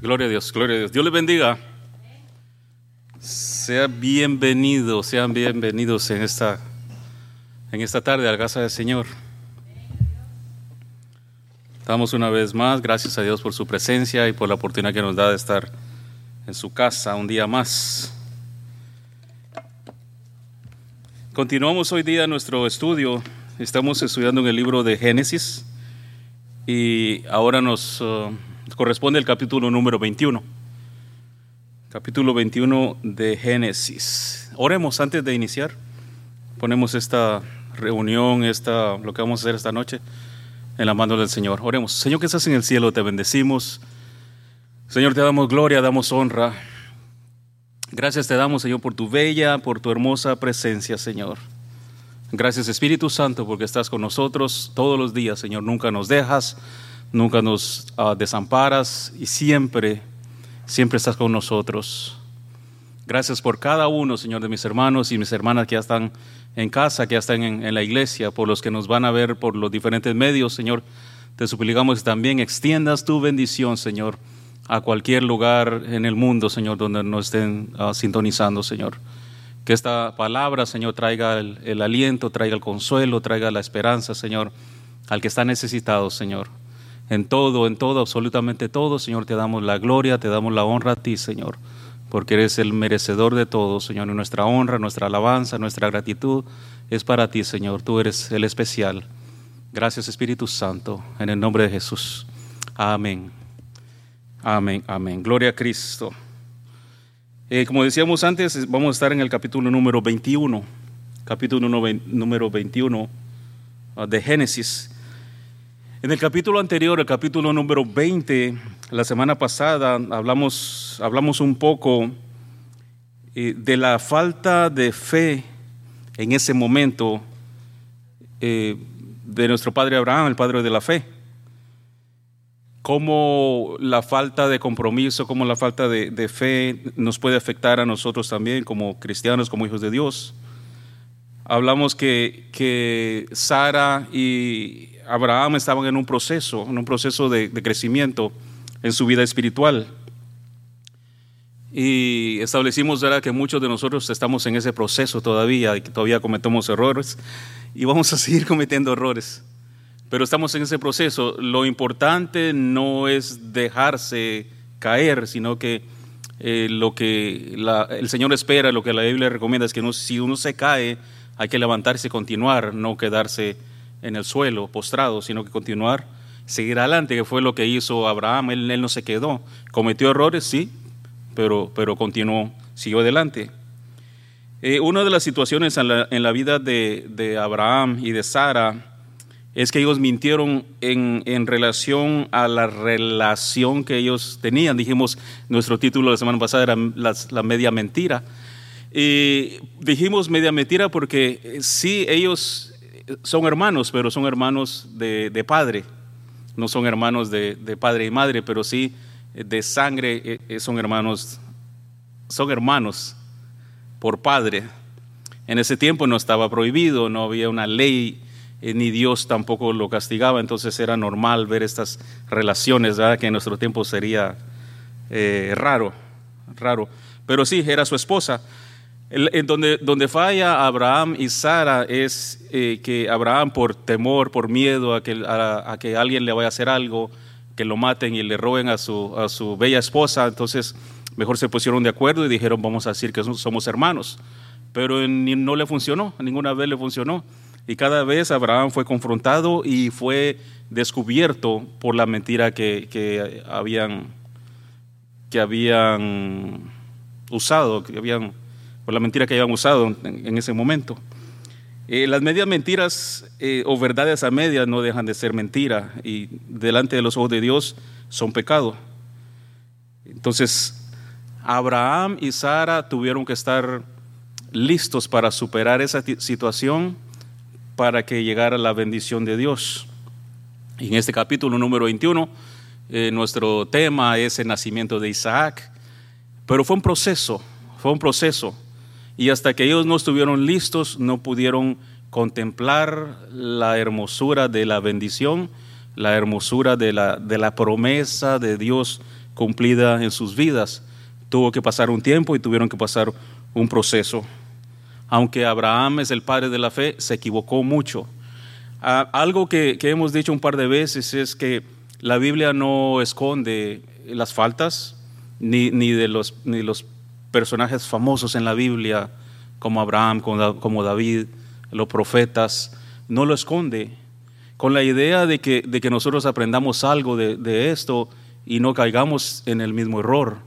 Gloria a Dios, gloria a Dios. Dios les bendiga. Sean bienvenidos, sean bienvenidos en esta, en esta tarde a la casa del Señor. Damos una vez más, gracias a Dios por su presencia y por la oportunidad que nos da de estar en su casa un día más. Continuamos hoy día nuestro estudio. Estamos estudiando en el libro de Génesis y ahora nos uh, corresponde el capítulo número 21. Capítulo 21 de Génesis. Oremos antes de iniciar. Ponemos esta reunión, esta, lo que vamos a hacer esta noche en la mano del Señor. Oremos. Señor que estás en el cielo, te bendecimos. Señor, te damos gloria, damos honra. Gracias te damos, Señor, por tu bella, por tu hermosa presencia, Señor. Gracias, Espíritu Santo, porque estás con nosotros todos los días, Señor. Nunca nos dejas, nunca nos uh, desamparas y siempre, siempre estás con nosotros. Gracias por cada uno, Señor, de mis hermanos y mis hermanas que ya están en casa, que ya están en, la iglesia, por los que nos van a ver por los diferentes medios, Señor. Te suplicamos que también extiendas tu bendición, Señor, a cualquier lugar en el mundo, Señor, donde nos estén uh, sintonizando, Señor. Que esta palabra, Señor, traiga el, aliento, traiga el consuelo, traiga la esperanza, Señor, al que está necesitado, Señor. En todo, en todo, absolutamente todo, Señor, te damos la gloria, te damos la honra a ti, Señor, porque eres el merecedor de todo, Señor. Y nuestra honra, nuestra alabanza, nuestra gratitud es para ti, Señor. Tú eres el especial. Gracias, Espíritu Santo, en el nombre de Jesús. Amén. Amén, amén. Gloria a Cristo. Eh, como decíamos antes, vamos a estar en el capítulo número 21, capítulo número 21 uh, de Génesis. En el capítulo anterior, el capítulo número 20, la semana pasada hablamos, hablamos un poco eh, de la falta de fe en ese momento eh, de nuestro padre Abraham, el padre de la fe cómo la falta de compromiso, cómo la falta de, de, fe nos puede afectar a nosotros también como cristianos, como hijos de Dios. Hablamos que, que Sara y Abraham estaban en un proceso, en un proceso de, crecimiento en su vida espiritual. Y establecimos ¿verdad? que muchos de nosotros estamos en ese proceso todavía y que todavía cometemos errores y vamos a seguir cometiendo errores pero estamos en ese proceso. Lo importante no es dejarse caer, sino que eh, lo que el Señor espera, lo que la Biblia recomienda es que si uno se cae, hay que levantarse y continuar, no quedarse en el suelo postrado, sino que continuar, seguir adelante, que fue lo que hizo Abraham. Él, él no se quedó. Cometió errores, sí, pero, pero continuó, siguió adelante. Eh, una de las situaciones en la, en la vida de, de Abraham y de Sara, es que ellos mintieron en, en, relación a la relación que ellos tenían. Dijimos, nuestro título la semana pasada era la, la media mentira. Y dijimos media mentira porque sí, ellos son hermanos, pero son hermanos de, de padre. No son hermanos de, de, padre y madre, pero sí de sangre son hermanos, son hermanos por padre. En ese tiempo no estaba prohibido, no había una ley eh, ni Dios tampoco lo castigaba, entonces era normal ver estas relaciones, ¿verdad? que en nuestro tiempo sería eh, raro, raro. Pero sí, era su esposa. En donde, donde falla Abraham y Sara es eh, que Abraham por temor, por miedo a que, a, que alguien le vaya a hacer algo, que lo maten y le roben a su, a su bella esposa, entonces mejor se pusieron de acuerdo y dijeron vamos a decir que somos hermanos. Pero no le funcionó, ninguna vez le funcionó. Y cada vez Abraham fue confrontado y fue descubierto por la mentira que, que habían, que habían usado, que habían, por la mentira que habían usado en, ese momento. Eh, las medias mentiras eh, o verdades a medias no dejan de ser mentira y delante de los ojos de Dios son pecado. Entonces, Abraham y Sara tuvieron que estar listos para superar esa situación para que llegara la bendición de Dios. En este capítulo número 21, eh, nuestro tema es el nacimiento de Isaac, pero fue un proceso, fue un proceso. Y hasta que ellos no estuvieron listos, no pudieron contemplar la hermosura de la bendición, la hermosura de la, de la promesa de Dios cumplida en sus vidas. Tuvo que pasar un tiempo y tuvieron que pasar un proceso. Aunque Abraham es el padre de la fe, se equivocó mucho. Algo que, hemos dicho un par de veces es que la Biblia no esconde las faltas ni, ni, de los, ni los personajes famosos en la Biblia, como Abraham, como David, los profetas, no lo esconde, con la idea de que, de que nosotros aprendamos algo de, esto y no caigamos en el mismo error,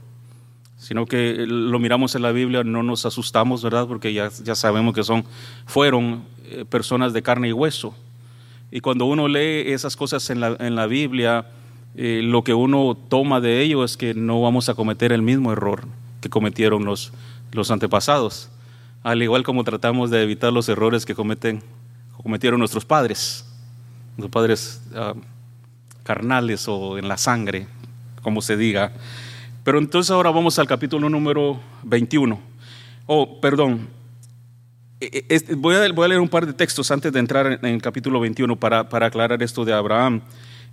sino que lo miramos en la Biblia, no nos asustamos, ¿verdad? Porque ya, ya sabemos que son, fueron eh, personas de carne y hueso. Y cuando uno lee esas cosas en la, en la Biblia, eh, lo que uno toma de ello es que no vamos a cometer el mismo error que cometieron los, los antepasados, al igual como tratamos de evitar los errores que cometen, cometieron nuestros padres, los padres ah, carnales o en la sangre, como se diga. Pero entonces ahora vamos al capítulo número 21. Oh, perdón. E, e, voy a, voy a leer un par de textos antes de entrar en el capítulo 21 para, para aclarar esto de Abraham.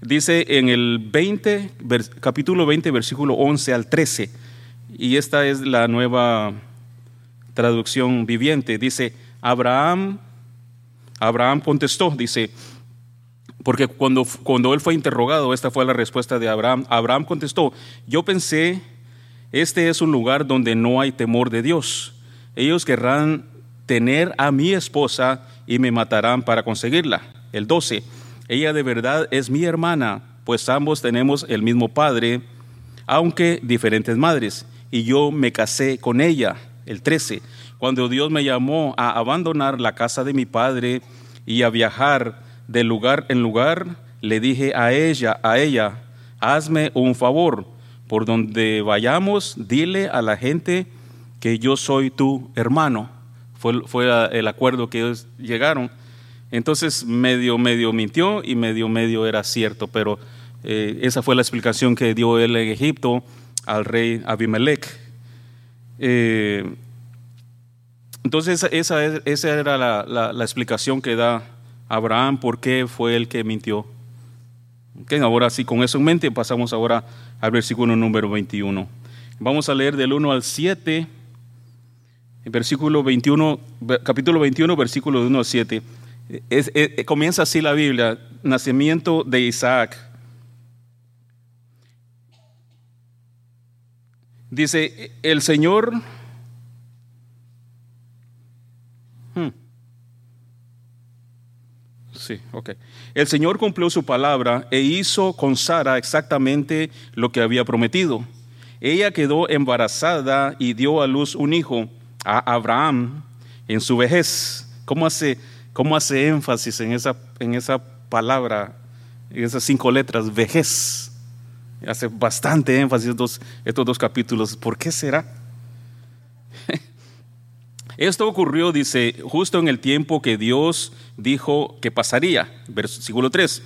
Dice en el 20, capítulo 20, versículo 11 al 13 y esta es la nueva traducción viviente. Dice, Abraham, Abraham contestó, dice, porque cuando, cuando él fue interrogado, esta fue la respuesta de Abraham. Abraham contestó, yo pensé, este es un lugar donde no hay temor de Dios. Ellos querrán tener a mi esposa y me matarán para conseguirla. El 12, ella de verdad es mi hermana, pues ambos tenemos el mismo padre, aunque diferentes madres y yo me casé con ella. El 13, cuando Dios me llamó a abandonar la casa de mi padre y a viajar de lugar en lugar, le dije a ella, a ella, hazme un favor, por donde vayamos, dile a la gente que yo soy tu hermano. Fue, fue el acuerdo que ellos llegaron. Entonces medio, medio mintió y medio, medio era cierto, pero eh, esa fue la explicación que dio él en Egipto al rey Abimelech. Eh, entonces esa, esa era la, explicación que da Abraham por qué fue el que mintió. ahora sí, con eso en mente pasamos ahora al versículo número 21. Vamos a leer del 1 al 7, versículo 21, capítulo 21, versículo 1 al 7. comienza así la Biblia, nacimiento de Isaac. Dice, el Señor... Hmm. Sí, ok. El Señor cumplió su palabra e hizo con Sara exactamente lo que había prometido. Ella quedó embarazada y dio a luz un hijo a Abraham en su vejez. ¿Cómo hace, cómo hace énfasis en esa, en esa palabra, en esas cinco letras, vejez? Hace bastante énfasis estos, estos dos capítulos. ¿Por qué será? Esto ocurrió, dice, justo en el tiempo que Dios dijo que pasaría. Versículo 3.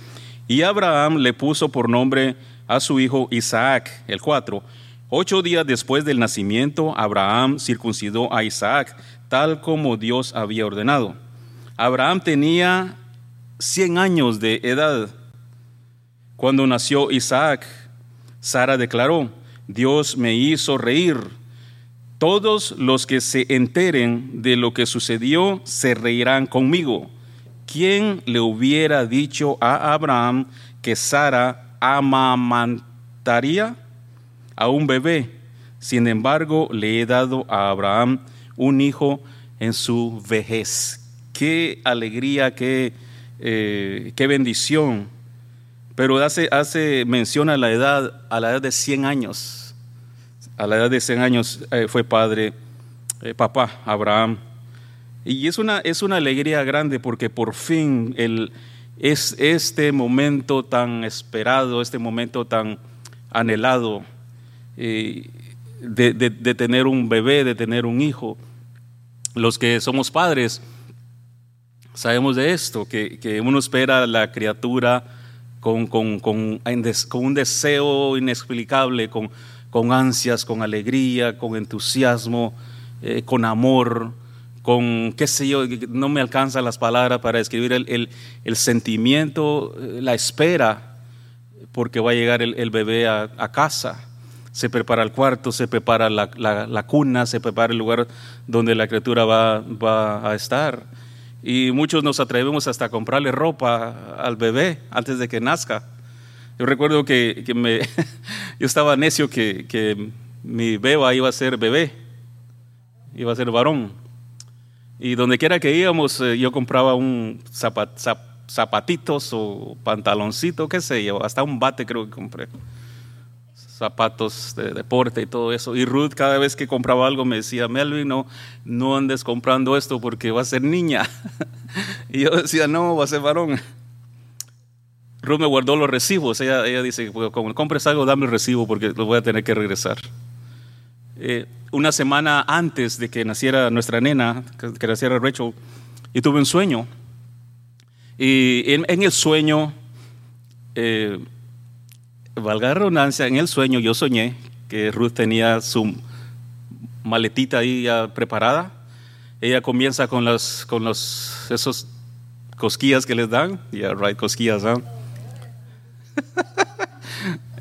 Y Abraham le puso por nombre a su hijo Isaac, el 4. Ocho días después del nacimiento, Abraham circuncidó a Isaac, tal como Dios había ordenado. Abraham tenía 100 años de edad cuando nació Isaac. Sara declaró, Dios me hizo reír. Todos los que se enteren de lo que sucedió se reirán conmigo. ¿Quién le hubiera dicho a Abraham que Sara amamantaría a un bebé? Sin embargo, le he dado a Abraham un hijo en su vejez. Qué alegría, qué, eh, qué bendición pero hace, mención a la edad, a la edad de 100 años. A la edad de 100 años eh, fue padre, eh, papá Abraham. Y es una, es una alegría grande porque por fin el, es este momento tan esperado, este momento tan anhelado eh, de, de, tener un bebé, de tener un hijo. Los que somos padres sabemos de esto, que, que uno espera la criatura con, con, con, un deseo inexplicable, con, con, ansias, con alegría, con entusiasmo, eh, con amor, con, qué sé yo, no me alcanzan las palabras para describir el, el, sentimiento, eh, la espera, porque va a llegar el, bebé a, casa. se prepara el cuarto, se prepara la, la, cuna, se prepara el lugar donde la criatura va, va, a estar. Y muchos nos atrevemos hasta a comprarle ropa al bebé antes de que nazca. Yo recuerdo que, que me, yo estaba necio que, que mi beba iba a ser bebé, iba a ser varón. Y donde quiera que íbamos, eh, yo compraba un zapatitos o pantaloncito, qué sé yo, hasta un bate creo que compré zapatos de deporte y todo eso. Y Ruth cada vez que compraba algo me decía, Melvin, no, no andes comprando esto porque va a ser niña. y yo decía, no, va a ser varón. Ruth me guardó los recibos. Ella, ella dice, como compres algo, dame el recibo porque lo voy a tener que regresar. Eh, una semana antes de que naciera nuestra nena, que, naciera Rachel, y tuve un sueño. Y en, el sueño... Eh, valga la redundancia, en el sueño yo soñé que Ruth tenía su maletita ahí ya preparada. Ella comienza con los, con los, esos cosquillas que les dan, ya, right, cosquillas, ¿no?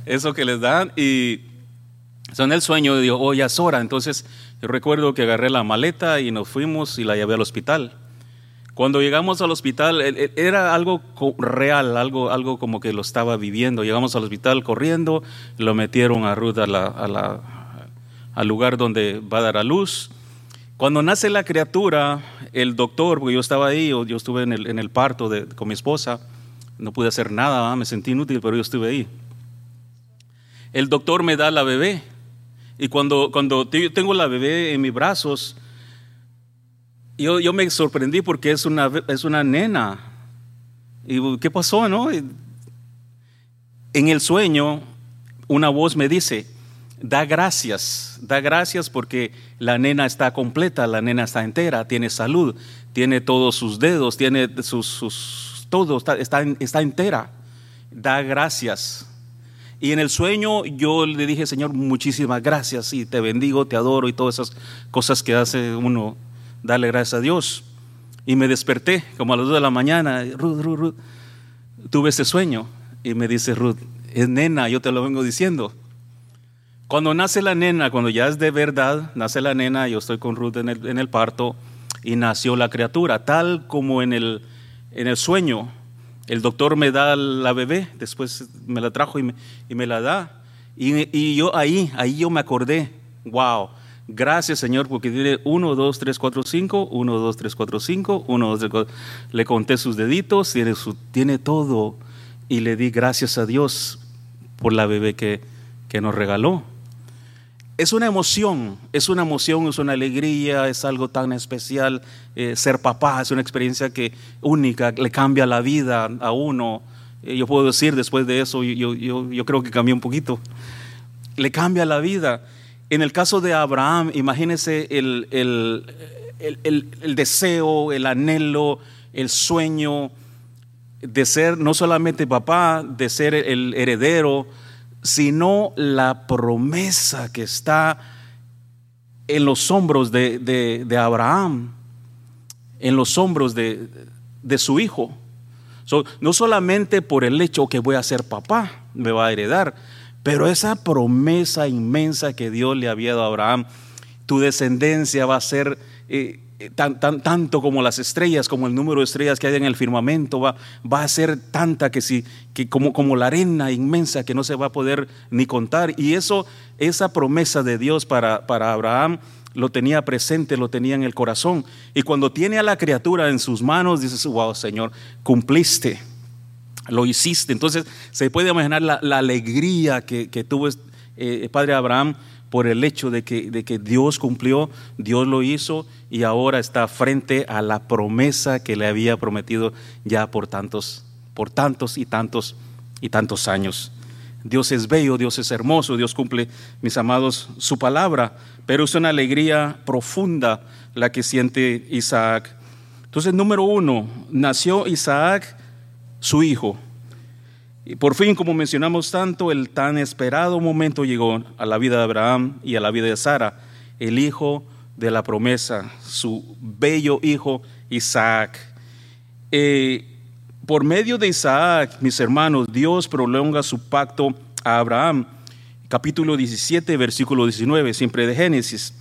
Eso que les dan y son el sueño, digo, oh, ya es hora. Entonces, yo recuerdo que agarré la maleta y nos fuimos y la llevé al hospital. Cuando llegamos al hospital, era algo real, algo, algo como que lo estaba viviendo. Llegamos al hospital corriendo, lo metieron a Ruth a la, al lugar donde va a dar a luz. Cuando nace la criatura, el doctor, porque yo estaba ahí, yo estuve en el, en el parto de, con mi esposa, no pude hacer nada, me sentí inútil, pero yo estuve ahí. El doctor me da la bebé, y cuando, cuando tengo la bebé en mis brazos, yo, yo me sorprendí porque es una, es una nena. ¿Y qué pasó, no? En el sueño, una voz me dice, da gracias, da gracias porque la nena está completa, la nena está entera, tiene salud, tiene todos sus dedos, tiene sus, sus todo, está, está, está entera. Da gracias. Y en el sueño yo le dije, Señor, muchísimas gracias y te bendigo, te adoro y todas esas cosas que hace uno darle gracias a Dios. Y me desperté como a las 2 de la mañana. Ruth, Ruth, Ruth. Tuve ese sueño. Y me dice Ruth, es nena, yo te lo vengo diciendo. Cuando nace la nena, cuando ya es de verdad, nace la nena, yo estoy con Ruth en el, parto y nació la criatura, tal como en el, sueño. El doctor me da la bebé, después me la trajo y me, y me la da. Y, y, yo ahí, ahí yo me acordé, wow, Gracias, Señor, porque tiene 1, 2, 3, 4, 5, 1, 2, 3, 4, 5, 1, 2, 3, 4. Le conté sus deditos, tiene, su, tiene todo. Y le di gracias a Dios por la bebé que, que nos regaló. Es una emoción, es una emoción, es una alegría, es algo tan especial. Eh, ser papá es una experiencia que única, le cambia la vida a uno. Eh, yo puedo decir después de eso, yo, yo, yo creo que cambió un poquito. Le cambia la vida. En el caso de Abraham, imagínese el, deseo, el anhelo, el sueño de ser no solamente papá, de ser el heredero, sino la promesa que está en los hombros de, Abraham, en los hombros de, su hijo. no solamente por el hecho que voy a ser papá, me va a heredar, pero esa promesa inmensa que Dios le había dado a Abraham, tu descendencia va a ser eh, tan, tan, tanto como las estrellas, como el número de estrellas que hay en el firmamento, va, va a ser tanta que, si, que como, como la arena inmensa que no se va a poder ni contar. Y eso, esa promesa de Dios para, para Abraham lo tenía presente, lo tenía en el corazón. Y cuando tiene a la criatura en sus manos, dices, wow, Señor, cumpliste lo hiciste. Entonces se puede imaginar la, alegría que, tuvo el eh, padre Abraham por el hecho de que, de que Dios cumplió, Dios lo hizo y ahora está frente a la promesa que le había prometido ya por tantos, por tantos y tantos y tantos años. Dios es bello, Dios es hermoso, Dios cumple, mis amados, su palabra, pero es una alegría profunda la que siente Isaac. Entonces, número uno, nació Isaac su hijo. Y por fin, como mencionamos tanto, el tan esperado momento llegó a la vida de Abraham y a la vida de Sara, el hijo de la promesa, su bello hijo Isaac. Eh, por medio de Isaac, mis hermanos, Dios prolonga su pacto a Abraham. capítulo 17, versículo 19, siempre de Génesis.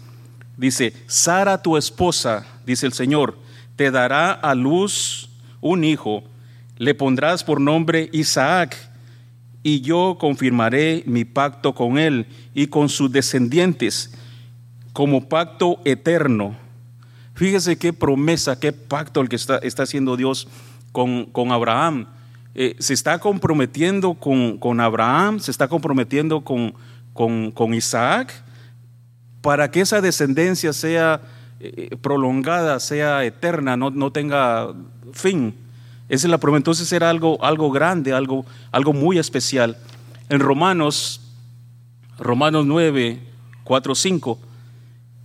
Dice, Sara tu esposa, dice el Señor, te dará a luz un hijo, le pondrás por nombre Isaac, y yo confirmaré mi pacto con él y con sus descendientes como pacto eterno. Fíjese qué promesa, qué pacto el que está, está haciendo Dios con, con Abraham. Eh, se está comprometiendo con, con, Abraham, se está comprometiendo con, con, Isaac, para que esa descendencia sea eh, prolongada, sea eterna, no, no tenga fin. Esa es la promesa. Entonces era algo, algo grande, algo, algo muy especial. En Romanos, Romanos 9, 4, 5,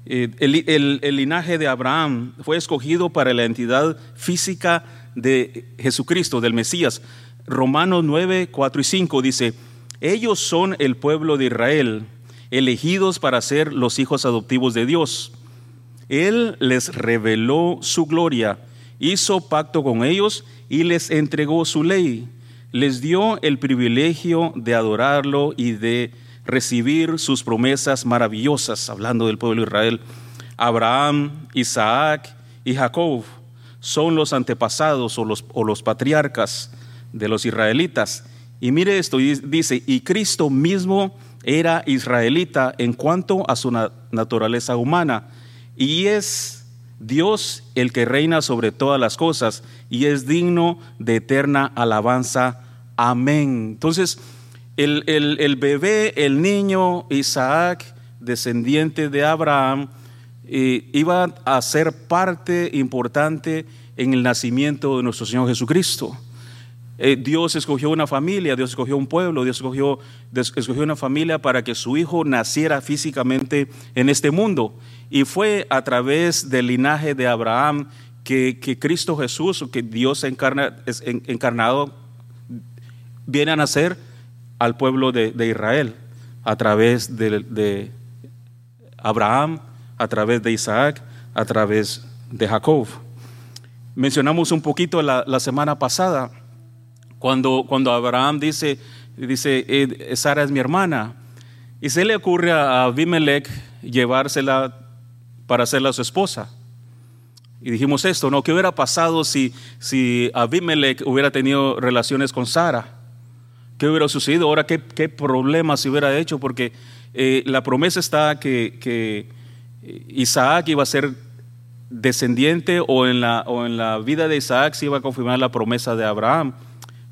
el, el, linaje de Abraham fue escogido para la entidad física de Jesucristo, del Mesías. Romanos 9, 4 y 5 dice, ellos son el pueblo de Israel, elegidos para ser los hijos adoptivos de Dios. Él les reveló su gloria, hizo pacto con ellos y les entregó su ley. Les dio el privilegio de adorarlo y de recibir sus promesas maravillosas, hablando del pueblo de Israel. Abraham, Isaac y Jacob son los antepasados o los, o los patriarcas de los israelitas. Y mire esto, dice, y Cristo mismo era israelita en cuanto a su naturaleza humana, y es Dios el que reina sobre todas las cosas, y es digno de eterna alabanza. Amén. Entonces, el, el bebé, el niño Isaac, descendiente de Abraham, eh, iba a ser parte importante en el nacimiento de nuestro Señor Jesucristo. Eh, Dios escogió una familia, Dios escogió un pueblo, Dios escogió, escogió una familia para que su hijo naciera físicamente en este mundo. Y fue a través del linaje de Abraham que, Cristo Jesús, que Dios encarna, es encarnado, viene a nacer al pueblo de, Israel a través de, Abraham, a través de Isaac, a través de Jacob. Mencionamos un poquito la semana pasada cuando, cuando Abraham dice, dice Sara es mi hermana, y se le ocurre a Abimelech llevársela para hacerla su esposa. Y dijimos esto, ¿no? ¿Qué hubiera pasado si, si Abimelech hubiera tenido relaciones con Sara? ¿Qué hubiera sucedido? Ahora, ¿qué, qué problema se hubiera hecho? Porque eh, la promesa está que, que, Isaac iba a ser descendiente o en, la, o en la vida de Isaac se iba a confirmar la promesa de Abraham.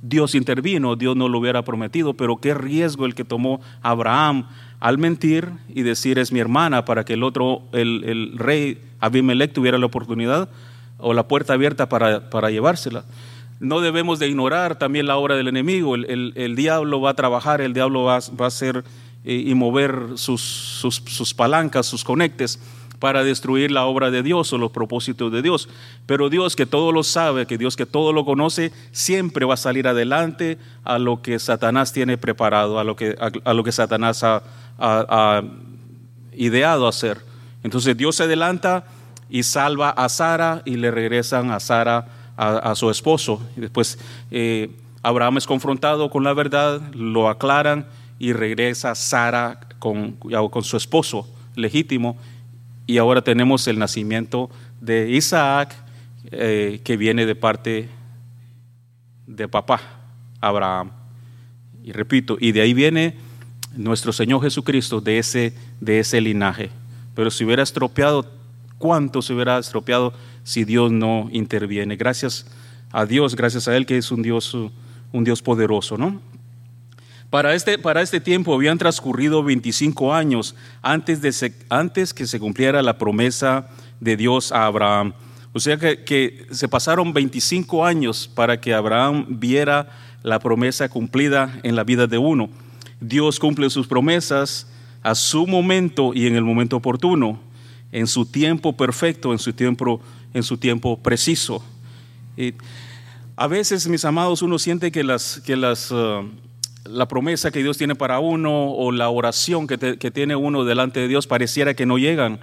Dios intervino, Dios no lo hubiera prometido, pero qué riesgo el que tomó Abraham al mentir y decir es mi hermana para que el otro, el, rey Abimelech tuviera la oportunidad o la puerta abierta para, para llevársela. No debemos de ignorar también la obra del enemigo, el, diablo va a trabajar, el diablo va, va a hacer eh, y mover sus, sus, sus palancas, sus conectes para destruir la obra de Dios o los propósitos de Dios. Pero Dios que todo lo sabe, que Dios que todo lo conoce, siempre va a salir adelante a lo que Satanás tiene preparado, a lo que, a, lo que Satanás ha, ideado hacer. Entonces Dios se adelanta y salva a Sara y le regresan a Sara a, su esposo. Y después eh, Abraham es confrontado con la verdad, lo aclaran y regresa Sara con, con su esposo legítimo y ahora tenemos el nacimiento de Isaac, eh, que viene de parte de papá, Abraham. Y repito, y de ahí viene nuestro Señor Jesucristo, de ese, de ese linaje. Pero si hubiera estropeado, ¿cuánto se hubiera estropeado si Dios no interviene? Gracias a Dios, gracias a Él que es un Dios, un Dios poderoso, ¿no? Para este, para este tiempo habían transcurrido 25 años antes, de antes que se cumpliera la promesa de Dios a Abraham. O sea que, se pasaron 25 años para que Abraham viera la promesa cumplida en la vida de uno. Dios cumple sus promesas a su momento y en el momento oportuno, en su tiempo perfecto, en su tiempo, en su tiempo preciso. a veces, mis amados, uno siente que las, que las, uh, la promesa que Dios tiene para uno o la oración que, tiene uno delante de Dios pareciera que no llegan.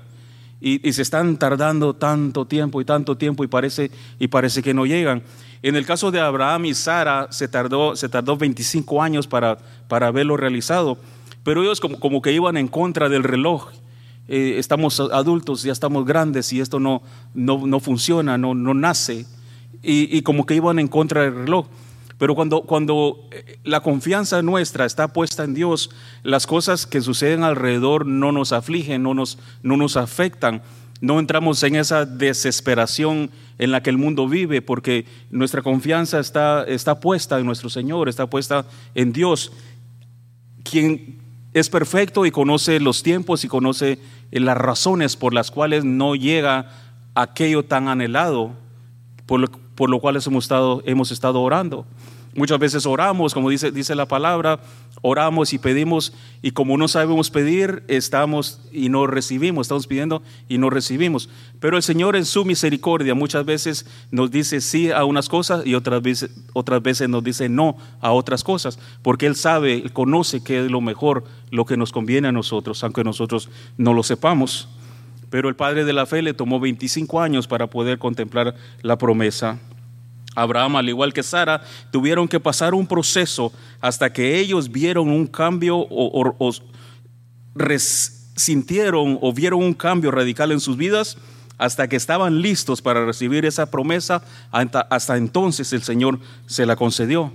Y, se están tardando tanto tiempo y tanto tiempo y parece, y parece que no llegan. En el caso de Abraham y Sara se tardó, se tardó 25 años para, para verlo realizado. pero ellos como, como que iban en contra del reloj. Eh, estamos adultos, ya estamos grandes y esto no, no, no funciona, no, no nace. Y, y, como que iban en contra del reloj. Pero cuando, cuando eh, la confianza nuestra está puesta en Dios, las cosas que suceden alrededor no nos afligen, no nos, no nos afectan. No entramos en esa desesperación en la que el mundo vive, porque nuestra confianza está, está puesta en nuestro Señor, está puesta en Dios, quien es perfecto y conoce los tiempos y conoce las razones por las cuales no llega aquello tan anhelado, por lo, por lo cual hemos estado, hemos estado orando. Muchas veces oramos, como dice, dice la palabra, oramos y pedimos, y como no sabemos pedir, estamos y no recibimos, estamos pidiendo y no recibimos. Pero el Señor en su misericordia muchas veces nos dice sí a unas cosas y otras veces, otras veces nos dice no a otras cosas, porque Él sabe, Él conoce que es lo mejor, lo que nos conviene a nosotros, aunque nosotros no lo sepamos. Pero el Padre de la Fe le tomó 25 años para poder contemplar la promesa. Abraham, al igual que Sara, tuvieron que pasar un proceso hasta que ellos vieron un cambio o, o, sintieron o vieron un cambio radical en sus vidas, hasta que estaban listos para recibir esa promesa, hasta entonces el Señor se la concedió.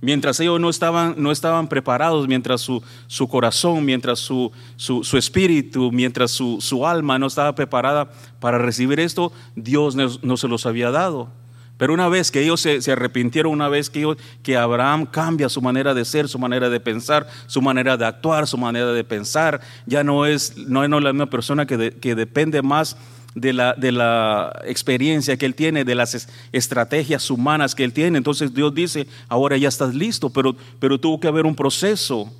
Mientras ellos no estaban, no estaban preparados, mientras su, su corazón, mientras su, su, su espíritu, mientras su, alma no estaba preparada para recibir esto, Dios no, se los había dado. Pero una vez que ellos se, se, arrepintieron, una vez que, ellos, que Abraham cambia su manera de ser, su manera de pensar, su manera de actuar, su manera de pensar, ya no es, no es la misma persona que, que depende más de la, de la experiencia que él tiene, de las estrategias humanas que él tiene. Entonces Dios dice, ahora ya estás listo, pero, pero tuvo que haber un proceso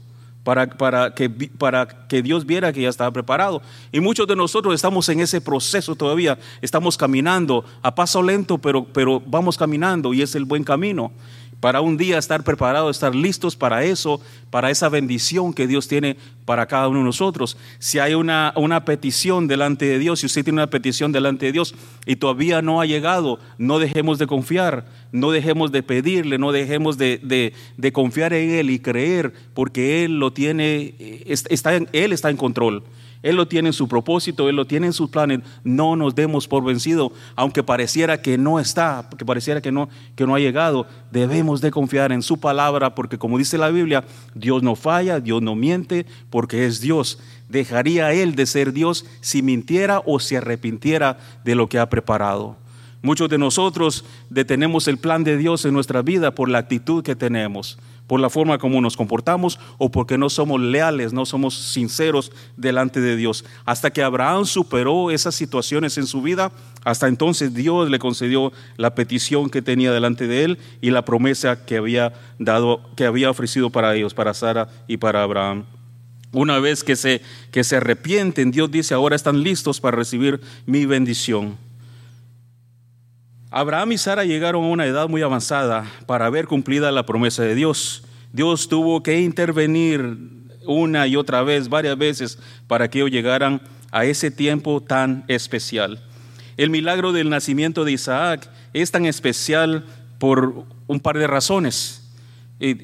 para, para, que, para que Dios viera que ya estaba preparado. Y muchos de nosotros estamos en ese proceso todavía, estamos caminando a paso lento, pero, pero vamos caminando y es el buen camino para un día estar preparados, estar listos para eso, para esa bendición que Dios tiene para cada uno de nosotros. Si hay una, una petición delante de Dios, si usted tiene una petición delante de Dios y todavía no ha llegado, no dejemos de confiar, no dejemos de pedirle, no dejemos de, de, de confiar en Él y creer, porque Él lo tiene, está en, Él está en control. Él lo tiene en su propósito, Él lo tiene en sus planes. No nos demos por vencido, aunque pareciera que no está, que pareciera que no, que no ha llegado. Debemos de confiar en su palabra, porque como dice la Biblia, Dios no falla, Dios no miente, porque es Dios. ¿Dejaría Él de ser Dios si mintiera o se arrepintiera de lo que ha preparado? Muchos de nosotros detenemos el plan de Dios en nuestra vida por la actitud que tenemos por la forma como nos comportamos o porque no somos leales, no somos sinceros delante de Dios. Hasta que Abraham superó esas situaciones en su vida, hasta entonces Dios le concedió la petición que tenía delante de él y la promesa que había dado, que había ofrecido para ellos, para Sara y para Abraham. Una vez que se, que se arrepienten, Dios dice, ahora están listos para recibir mi bendición. Abraham y Sara llegaron a una edad muy avanzada para ver cumplida la promesa de Dios. Dios tuvo que intervenir una y otra vez, varias veces, para que ellos llegaran a ese tiempo tan especial. El milagro del nacimiento de Isaac es tan especial por un par de razones.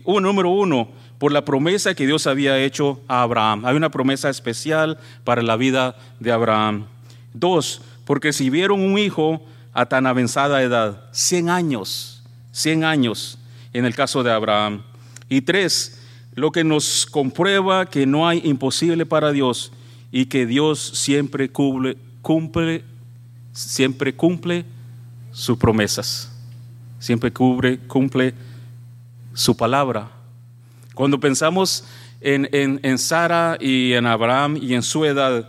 Un, número uno, por la promesa que Dios había hecho a Abraham. Hay una promesa especial para la vida de Abraham. Dos, porque si vieron un hijo, a tan avanzada edad, 100 años, 100 años en el caso de Abraham. Y tres, lo que nos comprueba que no hay imposible para Dios y que Dios siempre cumple, cumple siempre cumple sus promesas, siempre cubre, cumple su palabra. Cuando pensamos en, en, en Sara y en Abraham y en su edad,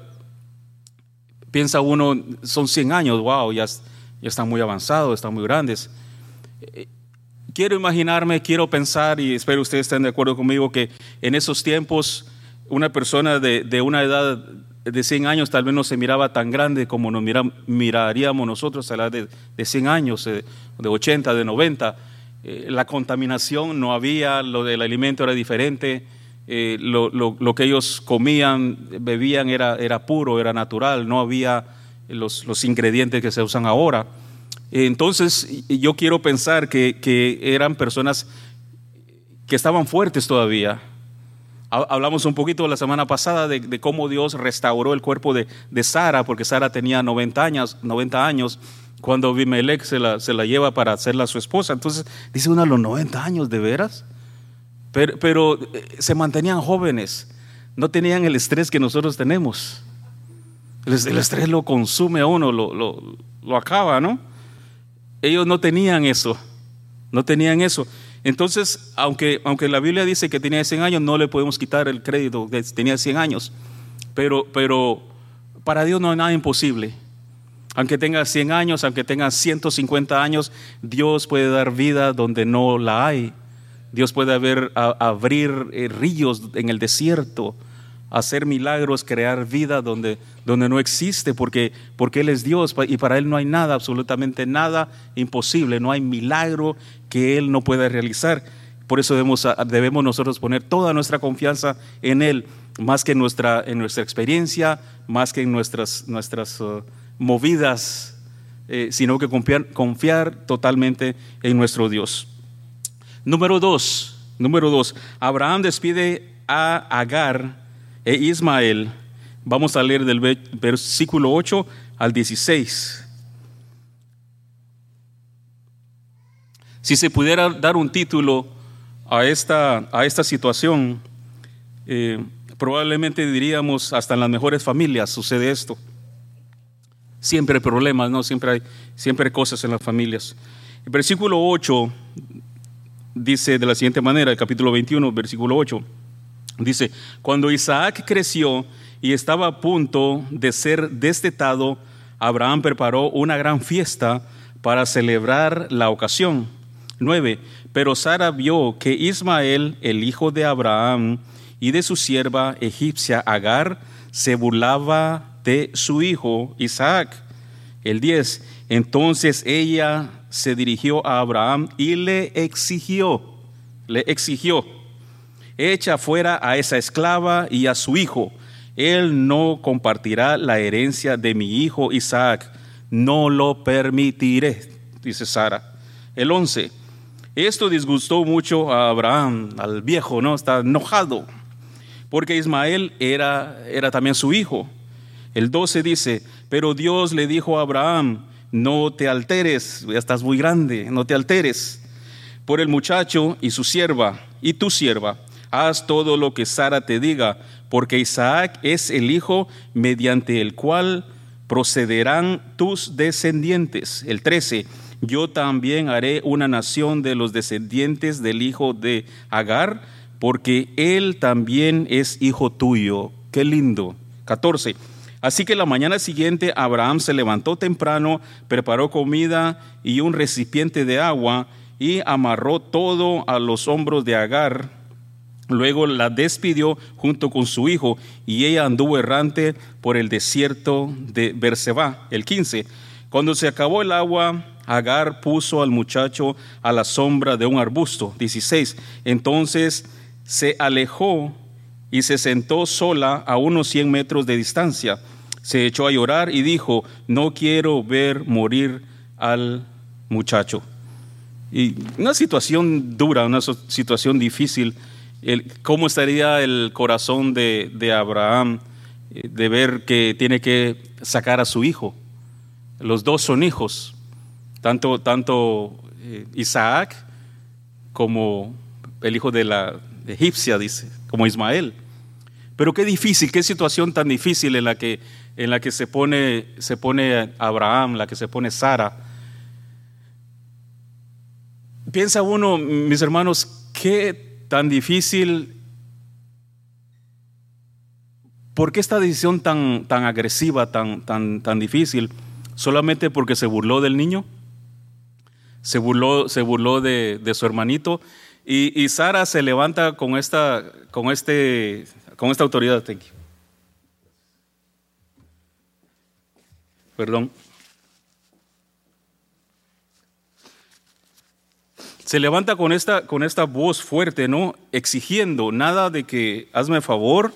piensa uno, son 100 años, wow, ya están muy avanzados, están muy grandes. Quiero imaginarme, quiero pensar, y espero ustedes estén de acuerdo conmigo, que en esos tiempos una persona de, de una edad de 100 años tal vez no se miraba tan grande como nos mira, miraríamos nosotros a la de, de 100 años, eh, de 80, de 90. Eh, la contaminación no había, lo del alimento era diferente, eh, lo, lo, lo, que ellos comían, bebían era, era puro, era natural, no había los, los ingredientes que se usan ahora. Entonces, yo quiero pensar que, que, eran personas que estaban fuertes todavía. Hablamos un poquito la semana pasada de, cómo Dios restauró el cuerpo de, Sara, porque Sara tenía 90 años, 90 años cuando Abimelech se la, se la lleva para hacerla su esposa. Entonces, dice uno a los 90 años, ¿de veras? Pero, pero eh, se mantenían jóvenes, no tenían el estrés que nosotros tenemos. El, estrés lo consume a uno, lo, lo, lo acaba, ¿no? Ellos no tenían eso, no tenían eso. Entonces, aunque, aunque la Biblia dice que tenía 100 años, no le podemos quitar el crédito que tenía 100 años. Pero, pero para Dios no hay nada imposible. Aunque tenga 100 años, aunque tenga 150 años, Dios puede dar vida donde no la hay. Dios puede abrir eh, ríos en el desierto hacer milagros, crear vida donde, donde no existe, porque, porque Él es Dios y para Él no hay nada, absolutamente nada imposible, no hay milagro que Él no pueda realizar. Por eso debemos, debemos nosotros poner toda nuestra confianza en Él, más que en nuestra, en nuestra experiencia, más que en nuestras, nuestras uh, movidas, eh, sino que confiar, confiar totalmente en nuestro Dios. Número dos, número dos, Abraham despide a Agar e Ismael. Vamos a leer del versículo 8 al 16. Si se pudiera dar un título a esta, a esta situación, eh, probablemente diríamos, hasta en las mejores familias sucede esto. Siempre hay problemas, ¿no? Siempre hay, siempre hay cosas en las familias. El versículo 8 dice de la siguiente manera, el capítulo 21, versículo 8. Dice, cuando Isaac creció y estaba a punto de ser destetado, Abraham preparó una gran fiesta para celebrar la ocasión. 9. Pero Sara vio que Ismael, el hijo de Abraham, y de su sierva egipcia Agar, se burlaba de su hijo Isaac. El 10. Entonces ella se dirigió a Abraham y le exigió, le exigió, echa fuera a esa esclava y a su hijo. Él no compartirá la herencia de mi hijo Isaac. No lo permitiré, dice Sara. El 11. Esto disgustó mucho a Abraham, al viejo, ¿no? Está enojado, porque Ismael era, era también su hijo. El 12 dice, pero Dios le dijo a Abraham, no te alteres, ya estás muy grande, no te alteres por el muchacho y su sierva y tu sierva haz todo lo que Sara te diga, porque Isaac es el hijo mediante el cual procederán tus descendientes. El 13, yo también haré una nación de los descendientes del hijo de Agar, porque él también es hijo tuyo. Qué lindo. 14. Así que la mañana siguiente Abraham se levantó temprano, preparó comida y un recipiente de agua y amarró todo a los hombros de Agar Luego la despidió junto con su hijo y ella anduvo errante por el desierto de Berseba. El 15. Cuando se acabó el agua, Agar puso al muchacho a la sombra de un arbusto. 16. Entonces se alejó y se sentó sola a unos 100 metros de distancia. Se echó a llorar y dijo, no quiero ver morir al muchacho. Y una situación dura, una situación difícil ¿Cómo estaría el corazón de, Abraham eh, de ver que tiene que sacar a su hijo? Los dos son hijos, tanto, tanto eh, Isaac como el hijo de la egipcia, dice, como Ismael. Pero qué difícil, qué situación tan difícil en la que, en la que se, pone, se pone Abraham, la que se pone Sara. Piensa uno, mis hermanos, qué tan difícil? ¿Por qué esta decisión tan, tan agresiva, tan, tan, tan difícil? ¿Solamente porque se burló del niño? ¿Se burló, se burló de, su hermanito? Y, Sara se levanta con esta, con este, con esta autoridad. Perdón. Se levanta con esta, con esta voz fuerte, ¿no? Exigiendo, nada de que hazme favor,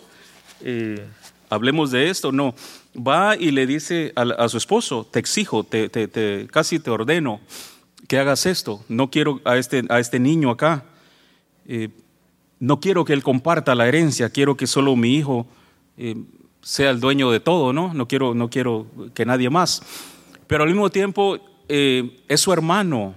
eh, hablemos de esto, no. Va y le dice a, su esposo, te exijo, te, casi te ordeno que hagas esto, no quiero a este, a este niño acá. Eh, no quiero que él comparta la herencia, quiero que solo mi hijo eh, sea el dueño de todo, ¿no? No quiero, no quiero que nadie más. Pero al mismo tiempo es su hermano,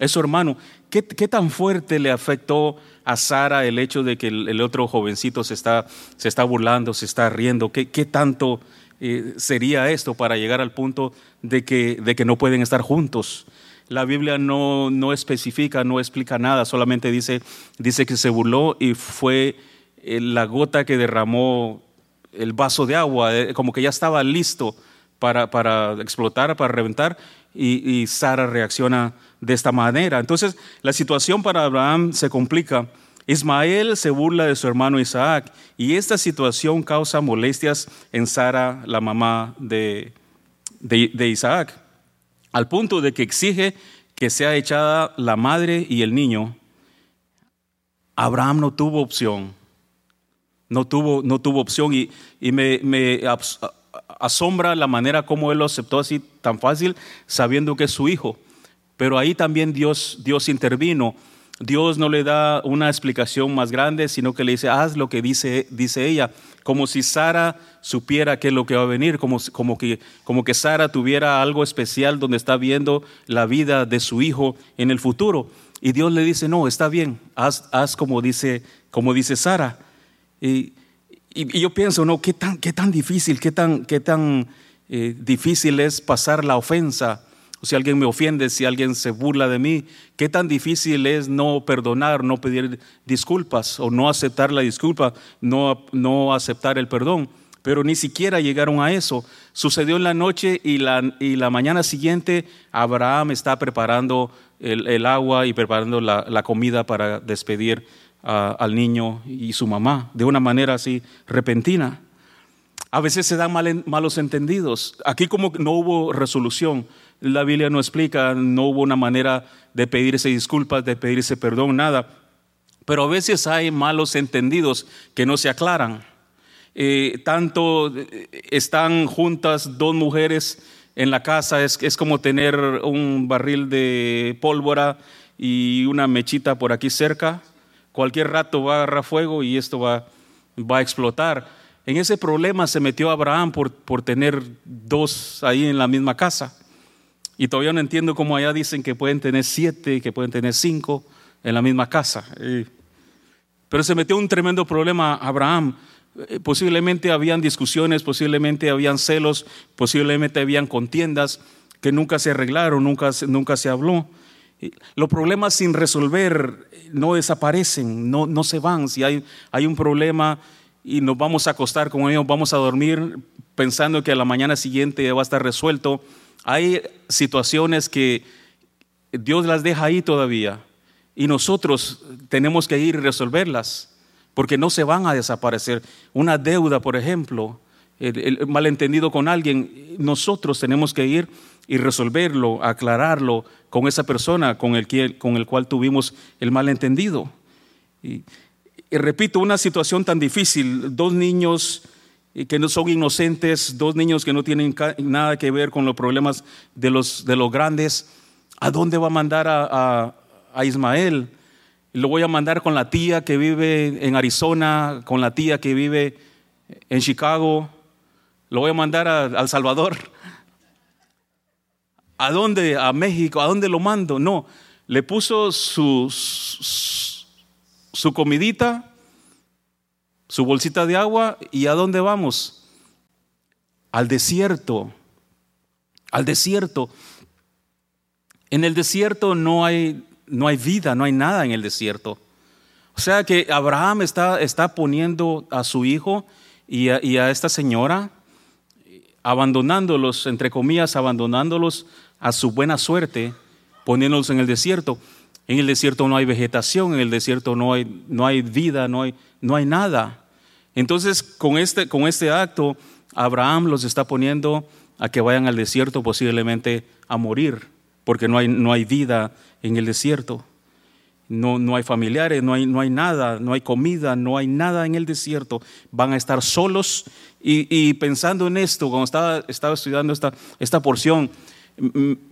es su hermano. ¿Qué, tan fuerte le afectó a Sara el hecho de que el, otro jovencito se está, se está, burlando, se está riendo? ¿Qué, qué tanto eh, sería esto para llegar al punto de que, de que no pueden estar juntos? La Biblia no, no especifica, no explica nada, solamente dice, dice que se burló y fue eh, la gota que derramó el vaso de agua, eh, como que ya estaba listo para, para explotar, para reventar, y, y, Sara reacciona de esta manera. Entonces, la situación para Abraham se complica. Ismael se burla de su hermano Isaac, y esta situación causa molestias en Sara, la mamá de, de Isaac al punto de que exige que sea echada la madre y el niño. Abraham no tuvo opción, no tuvo, no tuvo opción y, me, asombra la manera como él lo aceptó así tan fácil, sabiendo que es su hijo. Pero ahí también Dios, Dios intervino. Dios no le da una explicación más grande, sino que le dice, haz lo que dice, dice ella como si Sara supiera qué es lo que va a venir, como, como, que, como que Sara tuviera algo especial donde está viendo la vida de su hijo en el futuro. Y Dios le dice, no, está bien, haz, haz como, dice, como dice Sara. Y, y, yo pienso, no, qué tan, qué tan difícil, qué tan, qué tan eh, difícil es pasar la ofensa o si alguien me ofende, si alguien se burla de mí, qué tan difícil es no perdonar, no pedir disculpas o no aceptar la disculpa, no, no aceptar el perdón. Pero ni siquiera llegaron a eso. Sucedió en la noche y la, y la mañana siguiente Abraham está preparando el, agua y preparando la, comida para despedir al niño y su mamá de una manera así repentina. A veces se dan malos entendidos. Aquí como no hubo resolución, la Biblia no explica, no hubo una manera de pedirse disculpas, de pedirse perdón, nada. Pero a veces hay malos entendidos que no se aclaran. Eh, tanto eh, están juntas dos mujeres en la casa, es, es como tener un barril de pólvora y una mechita por aquí cerca. Cualquier rato va a agarrar fuego y esto va, va a explotar. En ese problema se metió Abraham por, por tener dos ahí en la misma casa. Y todavía no entiendo cómo allá dicen que pueden tener siete, que pueden tener cinco en la misma casa. Pero se metió un tremendo problema Abraham. Eh, posiblemente habían discusiones, posiblemente habían celos, posiblemente habían contiendas que nunca se arreglaron, nunca, nunca se habló. Los problemas sin resolver no desaparecen, no, no se van. Si hay, hay un problema y nos vamos a acostar con ellos, vamos a dormir pensando que a la mañana siguiente va a estar resuelto, hay situaciones que Dios las deja ahí todavía y nosotros tenemos que ir y resolverlas porque no se van a desaparecer. Una deuda, por ejemplo, el, malentendido con alguien, nosotros tenemos que ir y resolverlo, aclararlo con esa persona con el, con el cual tuvimos el malentendido. y repito, una situación tan difícil, dos niños y que no son inocentes, dos niños que no tienen nada que ver con los problemas de los, de los grandes, ¿a dónde va a mandar a, a, Ismael? Lo voy a mandar con la tía que vive en Arizona, con la tía que vive en Chicago, lo voy a mandar a, El Salvador. ¿A dónde? A México. ¿A dónde lo mando? No, le puso su, su comidita su bolsita de agua y ¿a dónde vamos? Al desierto, al desierto. En el desierto no hay, no hay vida, no hay nada en el desierto. O sea que Abraham está, está poniendo a su hijo y a, y a esta señora, abandonándolos, entre comillas, abandonándolos a su buena suerte, poniéndolos en el desierto. En el desierto no hay vegetación, en el desierto no hay, no hay vida, no hay, no hay nada. Entonces, con este, con este acto, Abraham los está poniendo a que vayan al desierto posiblemente a morir, porque no hay, no hay vida en el desierto. No, no hay familiares, no hay, no hay nada, no hay comida, no hay nada en el desierto. Van a estar solos. Y, pensando en esto, cuando estaba, estaba estudiando esta, esta porción,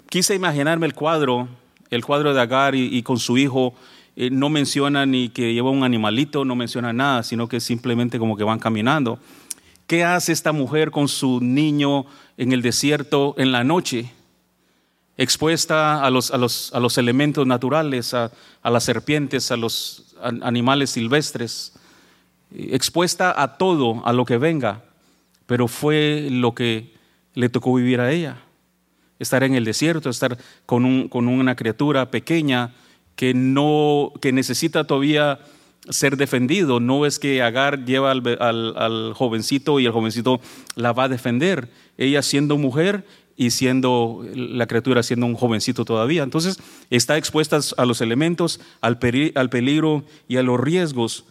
quise imaginarme el cuadro, el cuadro de Agar y, con su hijo eh, no menciona ni que lleva un animalito, no menciona nada, sino que simplemente como que van caminando. ¿Qué hace esta mujer con su niño en el desierto en la noche? Expuesta a los, a los, a los elementos naturales, a, a las serpientes, a los animales silvestres, expuesta a todo, a lo que venga, pero fue lo que le tocó vivir a ella. Estar en el desierto, estar con, un, con una criatura pequeña que, no, que necesita todavía ser defendido. No es que Agar lleva al, jovencito y el jovencito la va a defender. Ella siendo mujer y siendo la criatura siendo un jovencito todavía. Entonces está expuesta a los elementos, al, al peligro y a los riesgos.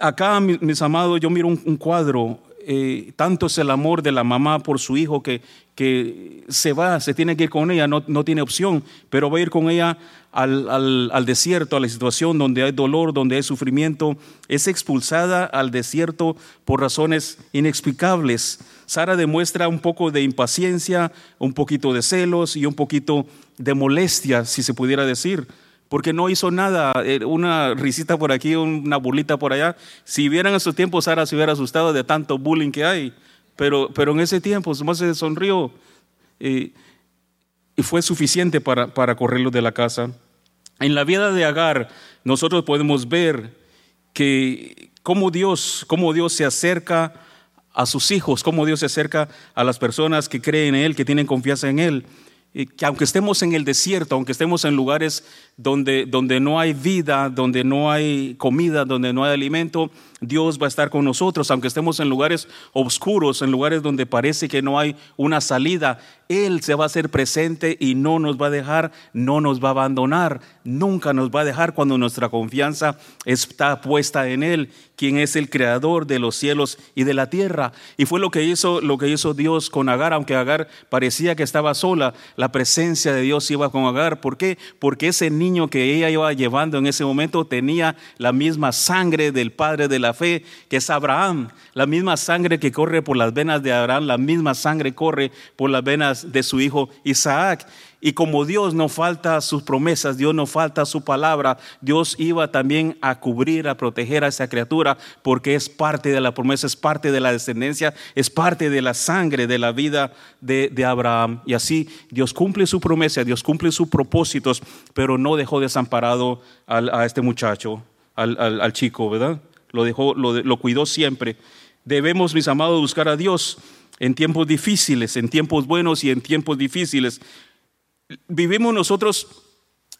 Acá, mis amados, yo miro un, cuadro eh, tanto es el amor de la mamá por su hijo que, que se va, se tiene que ir con ella, no, no tiene opción, pero va a ir con ella al, al, desierto, a la situación donde hay dolor, donde hay sufrimiento. Es expulsada al desierto por razones inexplicables. Sara demuestra un poco de impaciencia, un poquito de celos y un poquito de molestia, si se pudiera decir porque no hizo nada, eh, una risita por aquí, una burlita por allá. Si vieran en su tiempo, Sara se hubiera asustado de tanto bullying que hay, pero, pero en ese tiempo más se sonrió y fue suficiente para, para correrlo de la casa. En la vida de Agar, nosotros podemos ver que cómo Dios, cómo Dios se acerca a sus hijos, cómo Dios se acerca a las personas que creen en Él, que tienen confianza en Él que aunque estemos en el desierto, aunque estemos en lugares donde, donde no hay vida, donde no hay comida, donde no hay alimento, Dios va a estar con nosotros, aunque estemos en lugares oscuros, en lugares donde parece que no hay una salida, Él se va a hacer presente y no nos va a dejar, no nos va a abandonar, nunca nos va a dejar cuando nuestra confianza está puesta en Él, quien es el creador de los cielos y de la tierra. Y fue lo que hizo, lo que hizo Dios con Agar, aunque Agar parecía que estaba sola, la presencia de Dios iba con Agar. ¿Por qué? Porque ese niño que ella iba llevando en ese momento tenía la misma sangre del Padre de la fe, que es Abraham. La misma sangre que corre por las venas de Abraham, la misma sangre corre por las venas de su hijo Isaac. Y como Dios no falta sus promesas, Dios no falta su palabra, Dios iba también a cubrir, a proteger a esa criatura, porque es parte de la promesa, es parte de la descendencia, es parte de la sangre de la vida de, Abraham. Y así Dios cumple su promesa, Dios cumple sus propósitos, pero no dejó desamparado a este muchacho, al, chico, ¿verdad? Lo dejó, lo, lo cuidó siempre. Debemos, mis amados, buscar a Dios en tiempos difíciles, en tiempos buenos y en tiempos difíciles vivimos nosotros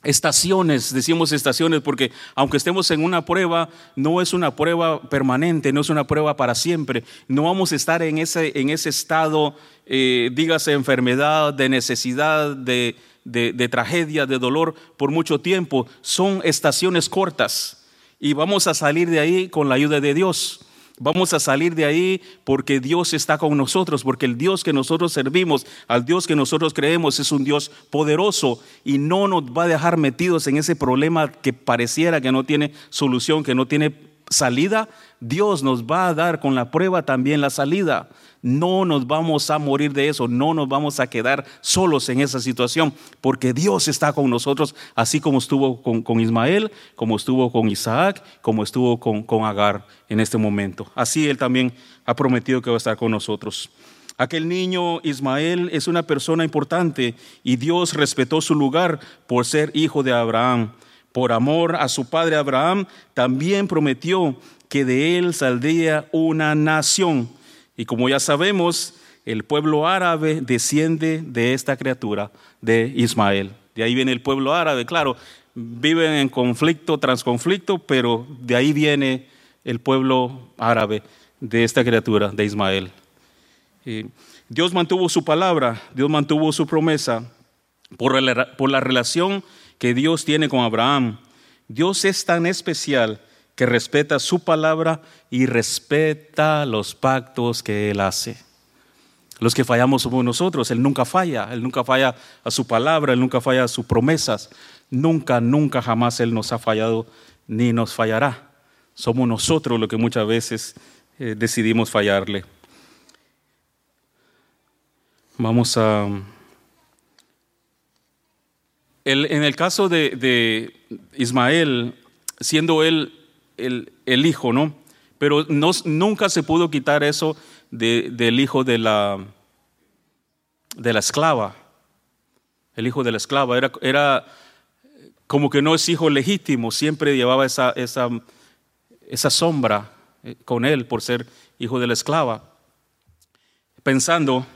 estaciones, decimos estaciones, porque aunque estemos en una prueba, no es una prueba permanente, no es una prueba para siempre. No vamos a estar en ese, en ese estado, eh, dígase, enfermedad, de necesidad, de, de tragedia, de dolor por mucho tiempo. Son estaciones cortas y vamos a salir de ahí con la ayuda de Dios. Vamos a salir de ahí porque Dios está con nosotros, porque el Dios que nosotros servimos, al Dios que nosotros creemos, es un Dios poderoso y no nos va a dejar metidos en ese problema que pareciera que no tiene solución, que no tiene salida. Dios nos va a dar con la prueba también la salida. No nos vamos a morir de eso, no nos vamos a quedar solos en esa situación, porque Dios está con nosotros, así como estuvo con, Ismael, como estuvo con Isaac, como estuvo con, con Agar en este momento. Así Él también ha prometido que va a estar con nosotros. Aquel niño Ismael es una persona importante y Dios respetó su lugar por ser hijo de Abraham. Por amor a su padre Abraham, también prometió que de él saldría una nación y como ya sabemos, el pueblo árabe desciende de esta criatura, de Ismael. De ahí viene el pueblo árabe, claro, viven en conflicto tras conflicto, pero de ahí viene el pueblo árabe, de esta criatura, de Ismael. Dios mantuvo su palabra, Dios mantuvo su promesa por la relación que Dios tiene con Abraham. Dios es tan especial que respeta su palabra y respeta los pactos que Él hace. Los que fallamos somos nosotros, Él nunca falla, Él nunca falla a su palabra, Él nunca falla a sus promesas, nunca, nunca jamás Él nos ha fallado ni nos fallará. Somos nosotros los que muchas veces eh, decidimos fallarle. Vamos a... en el caso de, Ismael, siendo él el, hijo, ¿no? Pero nunca se pudo quitar eso del hijo de la, de la esclava. El hijo de la esclava era, era como que no es hijo legítimo, siempre llevaba esa, esa, esa sombra eh, con él por ser hijo de la esclava. Pensando,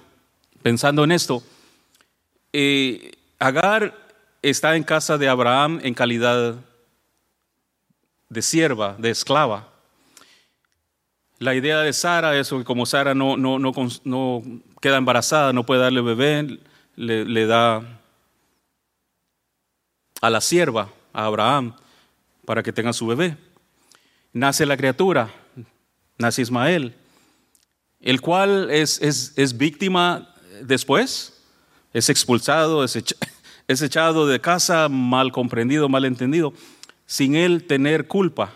pensando en esto, eh, Agar está en casa de Abraham en calidad de sierva, de esclava. La idea de Sara es que como Sara no, queda embarazada, no puede darle bebé, le, da a la sierva, a Abraham, para que tenga su bebé. Nace la criatura, nace Ismael, el cual es, víctima después, es expulsado, es, es echado de casa, mal comprendido, mal entendido, sin él tener culpa.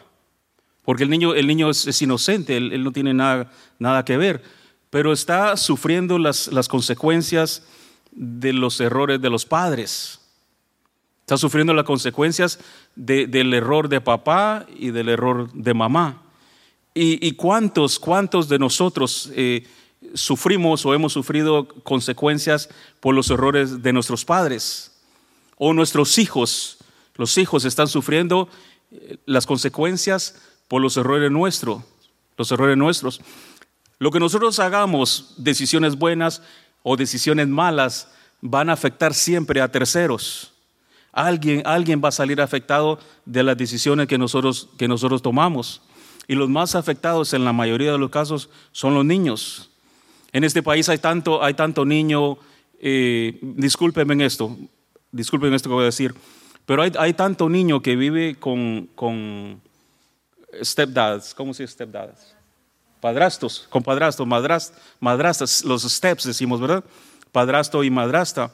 Porque el niño, el niño es, inocente, él, no tiene nada, nada, que ver, pero está sufriendo las, las consecuencias de los errores de los padres. Está sufriendo las consecuencias del error de papá y del error de mamá. ¿Y, cuántos, cuántos de nosotros eh, sufrimos o hemos sufrido consecuencias por los errores de nuestros padres? O nuestros hijos, los hijos están sufriendo eh, las consecuencias por los errores nuestros, los errores nuestros. Lo que nosotros hagamos, decisiones buenas o decisiones malas, van a afectar siempre a terceros. Alguien, alguien va a salir afectado de las decisiones que nosotros, que nosotros tomamos. Y los más afectados en la mayoría de los casos son los niños. En este país hay tanto, hay tanto niño, eh, discúlpenme en esto, disculpen esto que voy a decir, pero hay, tanto niño que vive con, con stepdads, ¿cómo se dice stepdads? Padrastos, con padrastos, madrastas, los steps decimos, ¿verdad? Padrasto y madrasta.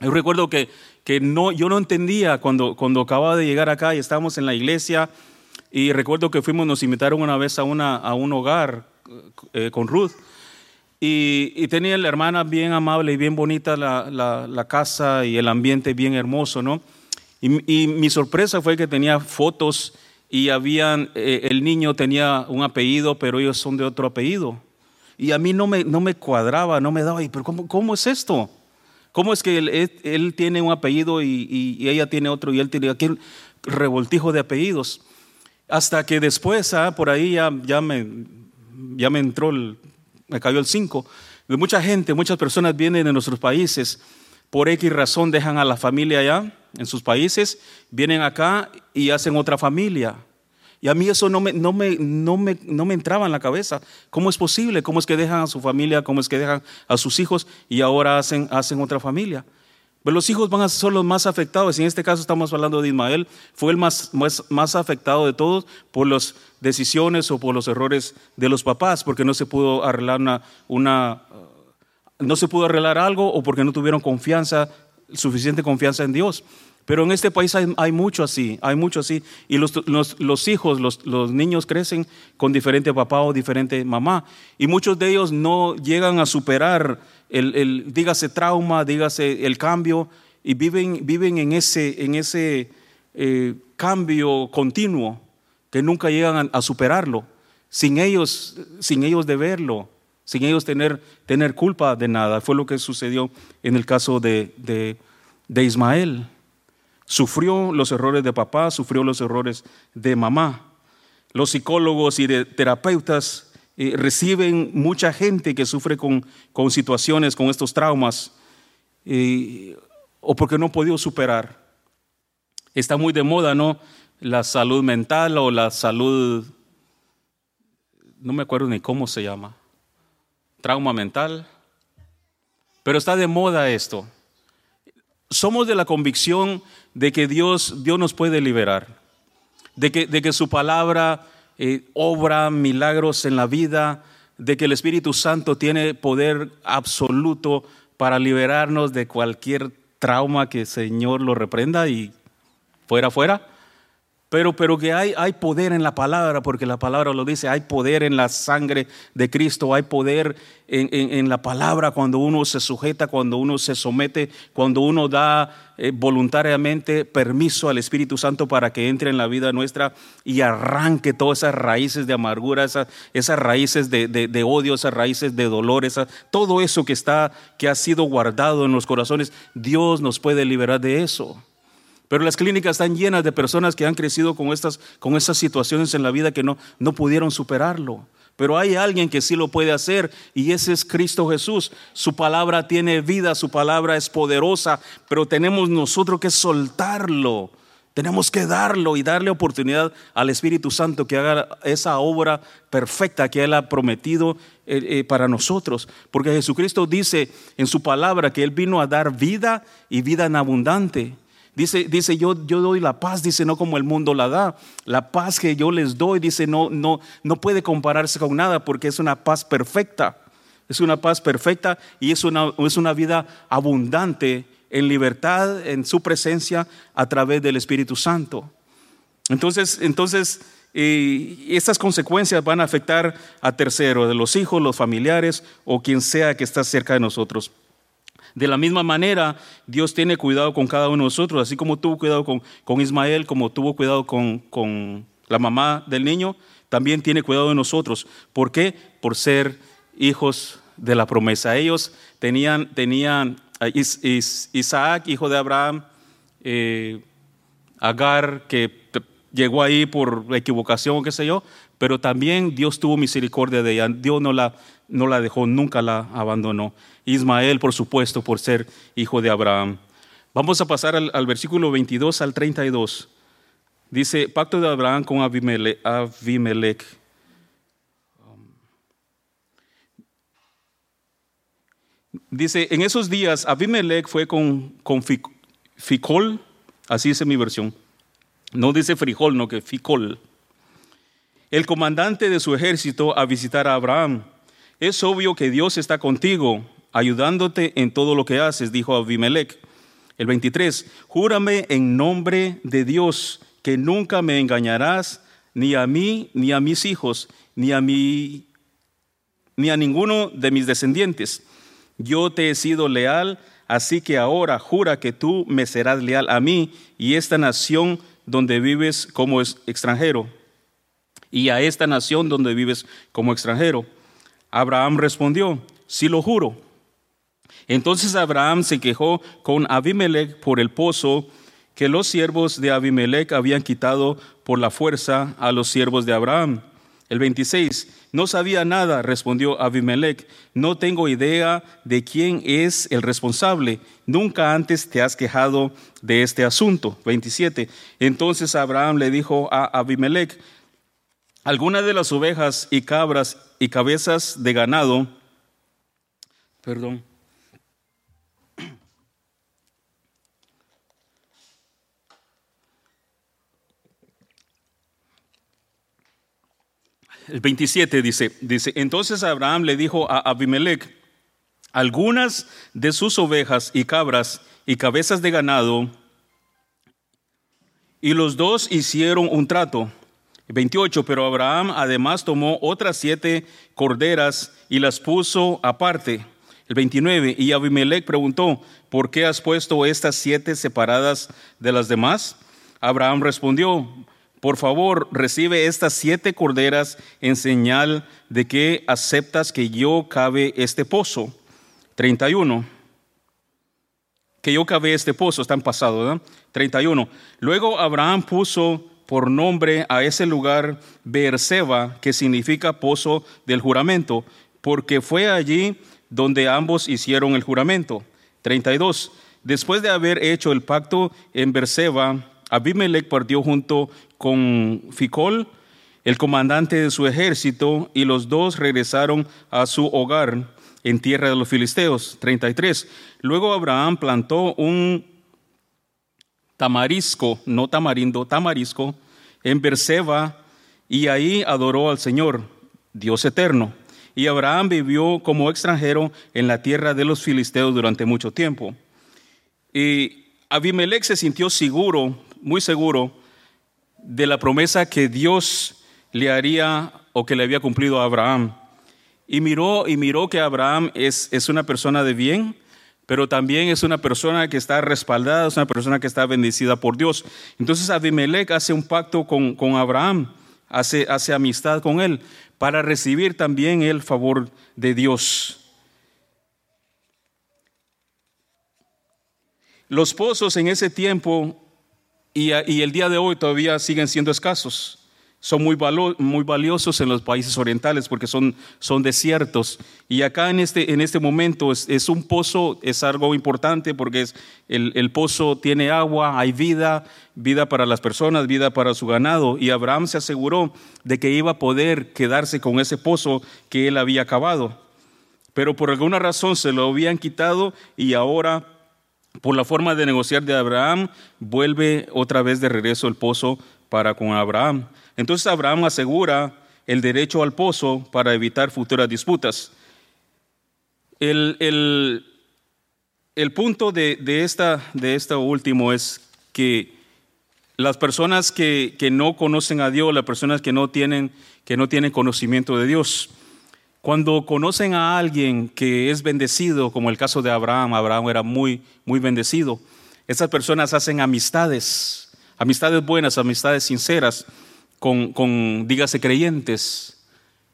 Yo recuerdo que, que no, yo no entendía cuando, cuando acababa de llegar acá y estábamos en la iglesia y recuerdo que fuimos, nos invitaron una vez a, una, a un hogar eh, con Ruth y, tenía la hermana bien amable y bien bonita la, casa y el ambiente bien hermoso, ¿no? Y, mi sorpresa fue que tenía fotos y habían, eh, el niño tenía un apellido, pero ellos son de otro apellido. Y a mí no me, no me cuadraba, no me daba, pero cómo, ¿cómo es esto? ¿Cómo es que él, tiene un apellido y, ella tiene otro y él tiene aquel revoltijo de apellidos? Hasta que después, ah, por ahí ya, ya, me, ya me entró el, me cayó el 5. Mucha gente, muchas personas vienen de nuestros países, por X razón dejan a la familia allá en sus países, vienen acá y hacen otra familia. Y a mí eso no me, no me, no me, no me entraba en la cabeza. ¿Cómo es posible? ¿Cómo es que dejan a su familia? ¿Cómo es que dejan a sus hijos y ahora hacen, hacen otra familia? Pero los hijos van a ser los más afectados. En este caso estamos hablando de Ismael. Fue el más, más, afectado de todos por las decisiones o por los errores de los papás, porque no se pudo arreglar una, una no se pudo arreglar algo o porque no tuvieron confianza, suficiente confianza en Dios. Pero en este país hay, mucho así, hay mucho así. Y los, los, hijos, los, los, niños crecen con diferente papá o diferente mamá. Y muchos de ellos no llegan a superar el, dígase trauma, dígase el cambio, y viven, viven en ese, en ese eh, cambio continuo que nunca llegan a, superarlo, sin ellos, sin ellos deberlo, sin ellos tener, tener culpa de nada. Fue lo que sucedió en el caso de, de Ismael. Sufrió los errores de papá, sufrió los errores de mamá. Los psicólogos y de terapeutas eh, reciben mucha gente que sufre con, con situaciones, con estos traumas, eh, o porque no ha podido superar. Está muy de moda, ¿no? La salud mental o la salud, no me acuerdo ni cómo se llama, trauma mental. Pero está de moda esto. Somos de la convicción de que Dios, Dios nos puede liberar, de que, de que su palabra eh, obra milagros en la vida, de que el Espíritu Santo tiene poder absoluto para liberarnos de cualquier trauma que el Señor lo reprenda y fuera, fuera. Pero, pero que hay, hay poder en la palabra, porque la palabra lo dice, hay poder en la sangre de Cristo, hay poder en, en, la palabra cuando uno se sujeta, cuando uno se somete, cuando uno da eh, voluntariamente permiso al Espíritu Santo para que entre en la vida nuestra y arranque todas esas raíces de amargura, esas, esas raíces de, de, de, odio, esas raíces de dolor, todo eso que, está, que ha sido guardado en los corazones, Dios nos puede liberar de eso. Pero las clínicas están llenas de personas que han crecido con estas, con situaciones en la vida que no, no pudieron superarlo. Pero hay alguien que sí lo puede hacer y ese es Cristo Jesús. Su palabra tiene vida, su palabra es poderosa, pero tenemos nosotros que soltarlo. Tenemos que darlo y darle oportunidad al Espíritu Santo que haga esa obra perfecta que Él ha prometido eh, eh, para nosotros. Porque Jesucristo dice en su palabra que Él vino a dar vida y vida en abundante. Dice, dice yo, yo doy la paz, dice, no como el mundo la da. La paz que yo les doy, dice, no, no, no puede compararse con nada porque es una paz perfecta. Es una paz perfecta y es una, es una vida abundante en libertad, en su presencia, a través del Espíritu Santo. Entonces, entonces eh, estas consecuencias van a afectar a terceros, de los hijos, los familiares o quien sea que está cerca de nosotros. De la misma manera, Dios tiene cuidado con cada uno de nosotros, así como tuvo cuidado con, con Ismael, como tuvo cuidado con, con, la mamá del niño, también tiene cuidado de nosotros. ¿Por qué? Por ser hijos de la promesa. Ellos tenían, tenían Isaac, hijo de Abraham, eh, Agar, que llegó ahí por equivocación o qué sé yo, pero también Dios tuvo misericordia de ella. Dios no la, no la dejó, nunca la abandonó. Ismael, por supuesto, por ser hijo de Abraham. Vamos a pasar al, versículo 22 al 32. Dice, pacto de Abraham con Abimelech. Dice, en esos días Abimelech fue con, con Ficol, así dice mi versión. No dice frijol, no que Ficol. El comandante de su ejército a visitar a Abraham. Es obvio que Dios está contigo ayudándote en todo lo que haces, dijo Abimelech. El 23, júrame en nombre de Dios que nunca me engañarás, ni a mí, ni a mis hijos, ni a mí, ni a ninguno de mis descendientes. Yo te he sido leal, así que ahora jura que tú me serás leal a mí y esta nación donde vives como extranjero, y a esta nación donde vives como extranjero. Abraham respondió, sí lo juro. Entonces Abraham se quejó con Abimelech por el pozo que los siervos de Abimelech habían quitado por la fuerza a los siervos de Abraham. El 26, no sabía nada, respondió Abimelech, no tengo idea de quién es el responsable, nunca antes te has quejado de este asunto. 27, entonces Abraham le dijo a Abimelech, algunas de las ovejas y cabras y cabezas de ganado, perdón, El 27 dice, dice, entonces Abraham le dijo a Abimelech, algunas de sus ovejas y cabras y cabezas de ganado, y los dos hicieron un trato. 28, pero Abraham además tomó otras siete corderas y las puso aparte. El 29, y Abimelech preguntó, ¿por qué has puesto estas siete separadas de las demás? Abraham respondió, por favor, recibe estas siete corderas en señal de que aceptas que yo cabe este pozo. 31. Que yo cabe este pozo, está en pasado, ¿verdad? 31. Luego Abraham puso por nombre a ese lugar Beerseba, que significa pozo del juramento, porque fue allí donde ambos hicieron el juramento. 32. Después de haber hecho el pacto en Beerseba, Abimelech partió junto con Ficol, el comandante de su ejército, y los dos regresaron a su hogar en tierra de los filisteos. 33. Luego Abraham plantó un tamarisco, no tamarindo, tamarisco, en Berseba, y ahí adoró al Señor, Dios eterno. Y Abraham vivió como extranjero en la tierra de los filisteos durante mucho tiempo. Y Abimelech se sintió seguro, muy seguro, de la promesa que Dios le haría o que le había cumplido a Abraham. Y miró, y miró que Abraham es, es una persona de bien, pero también es una persona que está respaldada, es una persona que está bendecida por Dios. Entonces Abimelech hace un pacto con, con Abraham, hace, hace amistad con él, para recibir también el favor de Dios. Los pozos en ese tiempo y, y el día de hoy todavía siguen siendo escasos son muy, valiosos en los países orientales porque son, son desiertos. Y acá en este, en este momento es, un pozo, es algo importante porque es, el, el, pozo tiene agua, hay vida, vida para las personas, vida para su ganado. Y Abraham se aseguró de que iba a poder quedarse con ese pozo que él había acabado. Pero por alguna razón se lo habían quitado y ahora por la forma de negociar de Abraham, vuelve otra vez de regreso el pozo para con Abraham. Entonces Abraham asegura el derecho al pozo para evitar futuras disputas. El, punto de, esta, de esto último es que las personas que, no conocen a Dios, las personas que no, tienen, que no tienen conocimiento de Dios, cuando conocen a alguien que es bendecido, como el caso de Abraham, Abraham era muy, muy bendecido, esas personas hacen amistades, amistades buenas, amistades sinceras, con, dígase, creyentes,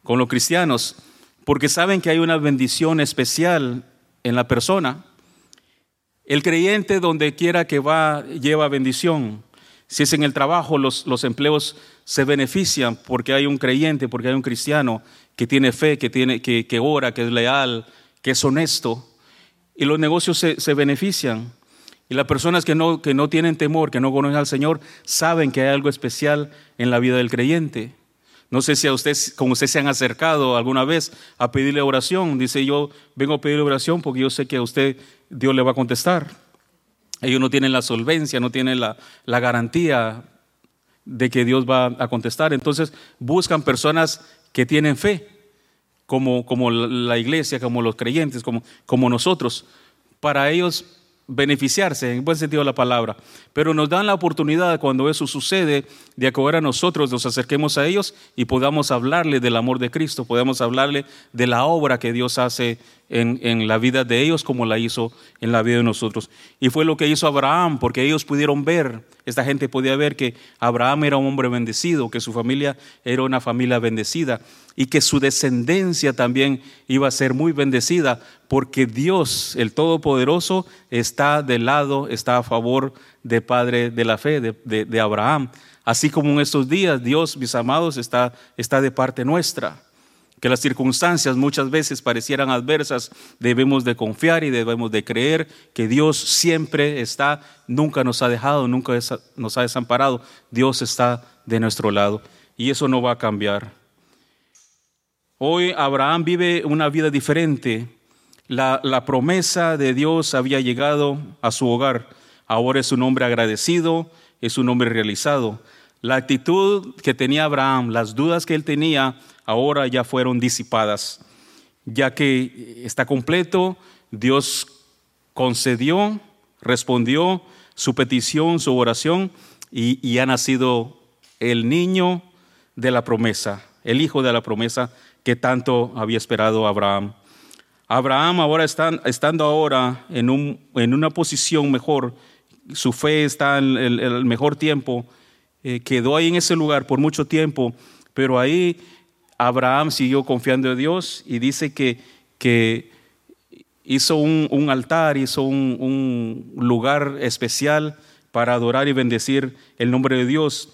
con los cristianos, porque saben que hay una bendición especial en la persona. El creyente donde quiera que va lleva bendición. Si es en el trabajo, los, empleos se benefician porque hay un creyente, porque hay un cristiano que tiene fe, que, tiene, que, que ora, que es leal, que es honesto. Y los negocios se benefician. Y las personas que no, que no tienen temor, que no conocen al Señor, saben que hay algo especial en la vida del creyente. No sé si a usted, como usted se han acercado alguna vez a pedirle oración. Dice, yo vengo a pedirle oración porque yo sé que a usted Dios le va a contestar. Ellos no tienen la solvencia, no tienen la, la garantía de que Dios va a contestar. Entonces buscan personas que tienen fe, como, como la iglesia, como los creyentes, como, como nosotros. Para ellos beneficiarse, en buen sentido de la palabra, pero nos dan la oportunidad cuando eso sucede de que ahora nosotros nos acerquemos a ellos y podamos hablarle del amor de Cristo, podamos hablarle de la obra que Dios hace en, en, la vida de ellos como la hizo en la vida de nosotros. Y fue lo que hizo Abraham, porque ellos pudieron ver, esta gente podía ver que Abraham era un hombre bendecido, que su familia era una familia bendecida y que su descendencia también iba a ser muy bendecida, porque Dios, el Todopoderoso, está del lado, está a favor del Padre de la fe, de, de, Abraham. Así como en estos días Dios, mis amados, está, está de parte nuestra. Que las circunstancias muchas veces parecieran adversas, debemos de confiar y debemos de creer que Dios siempre está, nunca nos ha dejado, nunca nos ha desamparado. Dios está de nuestro lado y eso no va a cambiar. Hoy Abraham vive una vida diferente. La, la, promesa de Dios había llegado a su hogar. Ahora es un hombre agradecido, es un hombre realizado. La actitud que tenía Abraham, las dudas que él tenía, ahora ya fueron disipadas, ya que está completo, Dios concedió, respondió su petición, su oración, y, ha nacido el niño de la promesa, el hijo de la promesa que tanto había esperado Abraham. Abraham ahora está, estando ahora en, un, en una posición mejor, su fe está en el, mejor tiempo, eh, quedó ahí en ese lugar por mucho tiempo, pero ahí Abraham siguió confiando en Dios y dice que, que hizo un, altar, hizo un, un lugar especial para adorar y bendecir el nombre de Dios.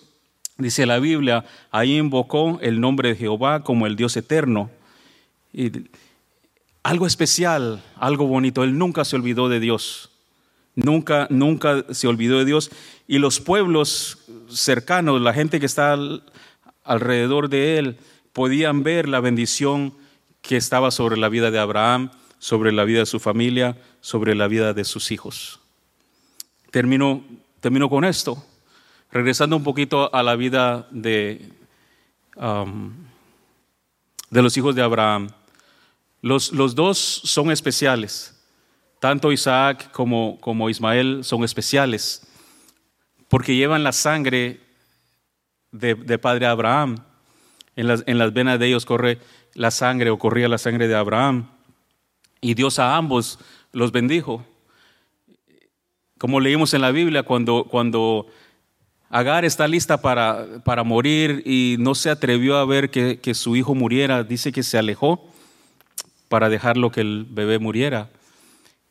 Dice la Biblia, ahí invocó el nombre de Jehová como el Dios eterno. Y algo especial, algo bonito. Él nunca se olvidó de Dios. Nunca, nunca se olvidó de Dios. Y los pueblos cercanos, la gente que está alrededor de él, podían ver la bendición que estaba sobre la vida de Abraham, sobre la vida de su familia, sobre la vida de sus hijos. Termino, termino con esto. Regresando un poquito a la vida de, um, de los hijos de Abraham. Los, los, dos son especiales. Tanto Isaac como, como Ismael son especiales porque llevan la sangre de, padre Abraham. En las, en las venas de ellos corre la sangre o corría la sangre de Abraham. Y Dios a ambos los bendijo. Como leímos en la Biblia, cuando, cuando Agar está lista para, para morir y no se atrevió a ver que, que, su hijo muriera, dice que se alejó para dejarlo que el bebé muriera.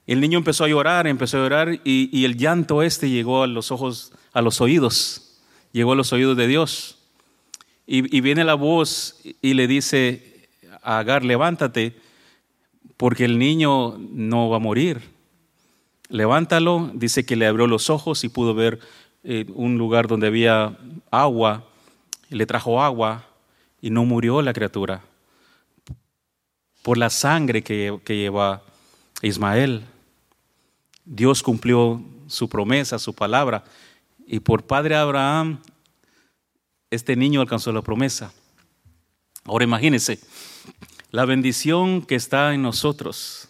El niño empezó a llorar, empezó a llorar y, el llanto este llegó a los ojos, a los oídos, llegó a los oídos de Dios. Y, y viene la voz y le dice a Agar, levántate, porque el niño no va a morir. Levántalo, dice que le abrió los ojos y pudo ver eh, un lugar donde había agua, y le trajo agua y no murió la criatura por la sangre que, que lleva Ismael. Dios cumplió su promesa, su palabra, y por padre Abraham, este niño alcanzó la promesa. Ahora imagínense, la bendición que está en nosotros.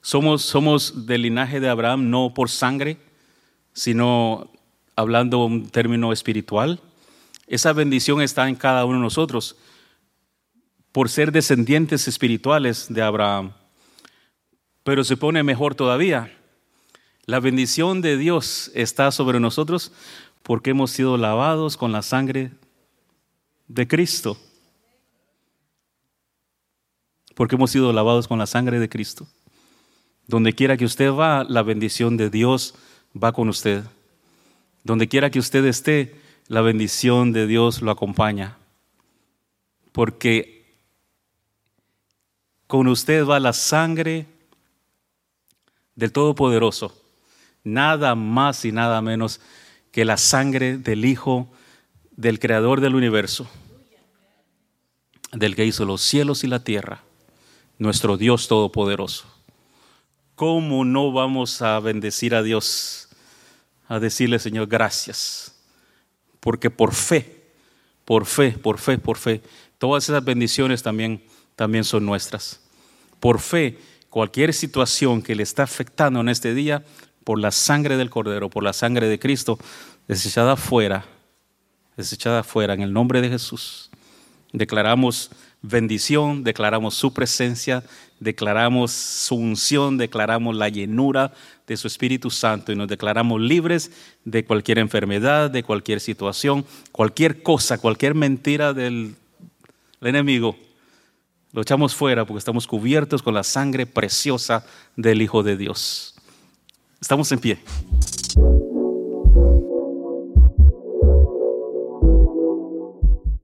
Somos, somos del linaje de Abraham no por sangre, sino hablando un término espiritual. Esa bendición está en cada uno de nosotros por ser descendientes espirituales de Abraham. Pero se pone mejor todavía. La bendición de Dios está sobre nosotros porque hemos sido lavados con la sangre de Cristo. Porque hemos sido lavados con la sangre de Cristo. Donde quiera que usted va, la bendición de Dios va con usted. Donde quiera que usted esté, la bendición de Dios lo acompaña. Porque con usted va la sangre del Todopoderoso. Nada más y nada menos que la sangre del Hijo del Creador del universo, del que hizo los cielos y la tierra, nuestro Dios Todopoderoso. ¿Cómo no vamos a bendecir a Dios? a decirle, Señor, gracias. Porque por fe, por fe, por fe, por fe, todas esas bendiciones también, también son nuestras. Por fe, cualquier situación que le está afectando en este día, por la sangre del Cordero, por la sangre de Cristo, desechada fuera, desechada fuera en el nombre de Jesús. Declaramos bendición, declaramos su presencia, declaramos su unción, declaramos la llenura de su Espíritu Santo y nos declaramos libres de cualquier enfermedad, de cualquier situación, cualquier cosa, cualquier mentira del, enemigo. Lo echamos fuera porque estamos cubiertos con la sangre preciosa del Hijo de Dios. Estamos en pie.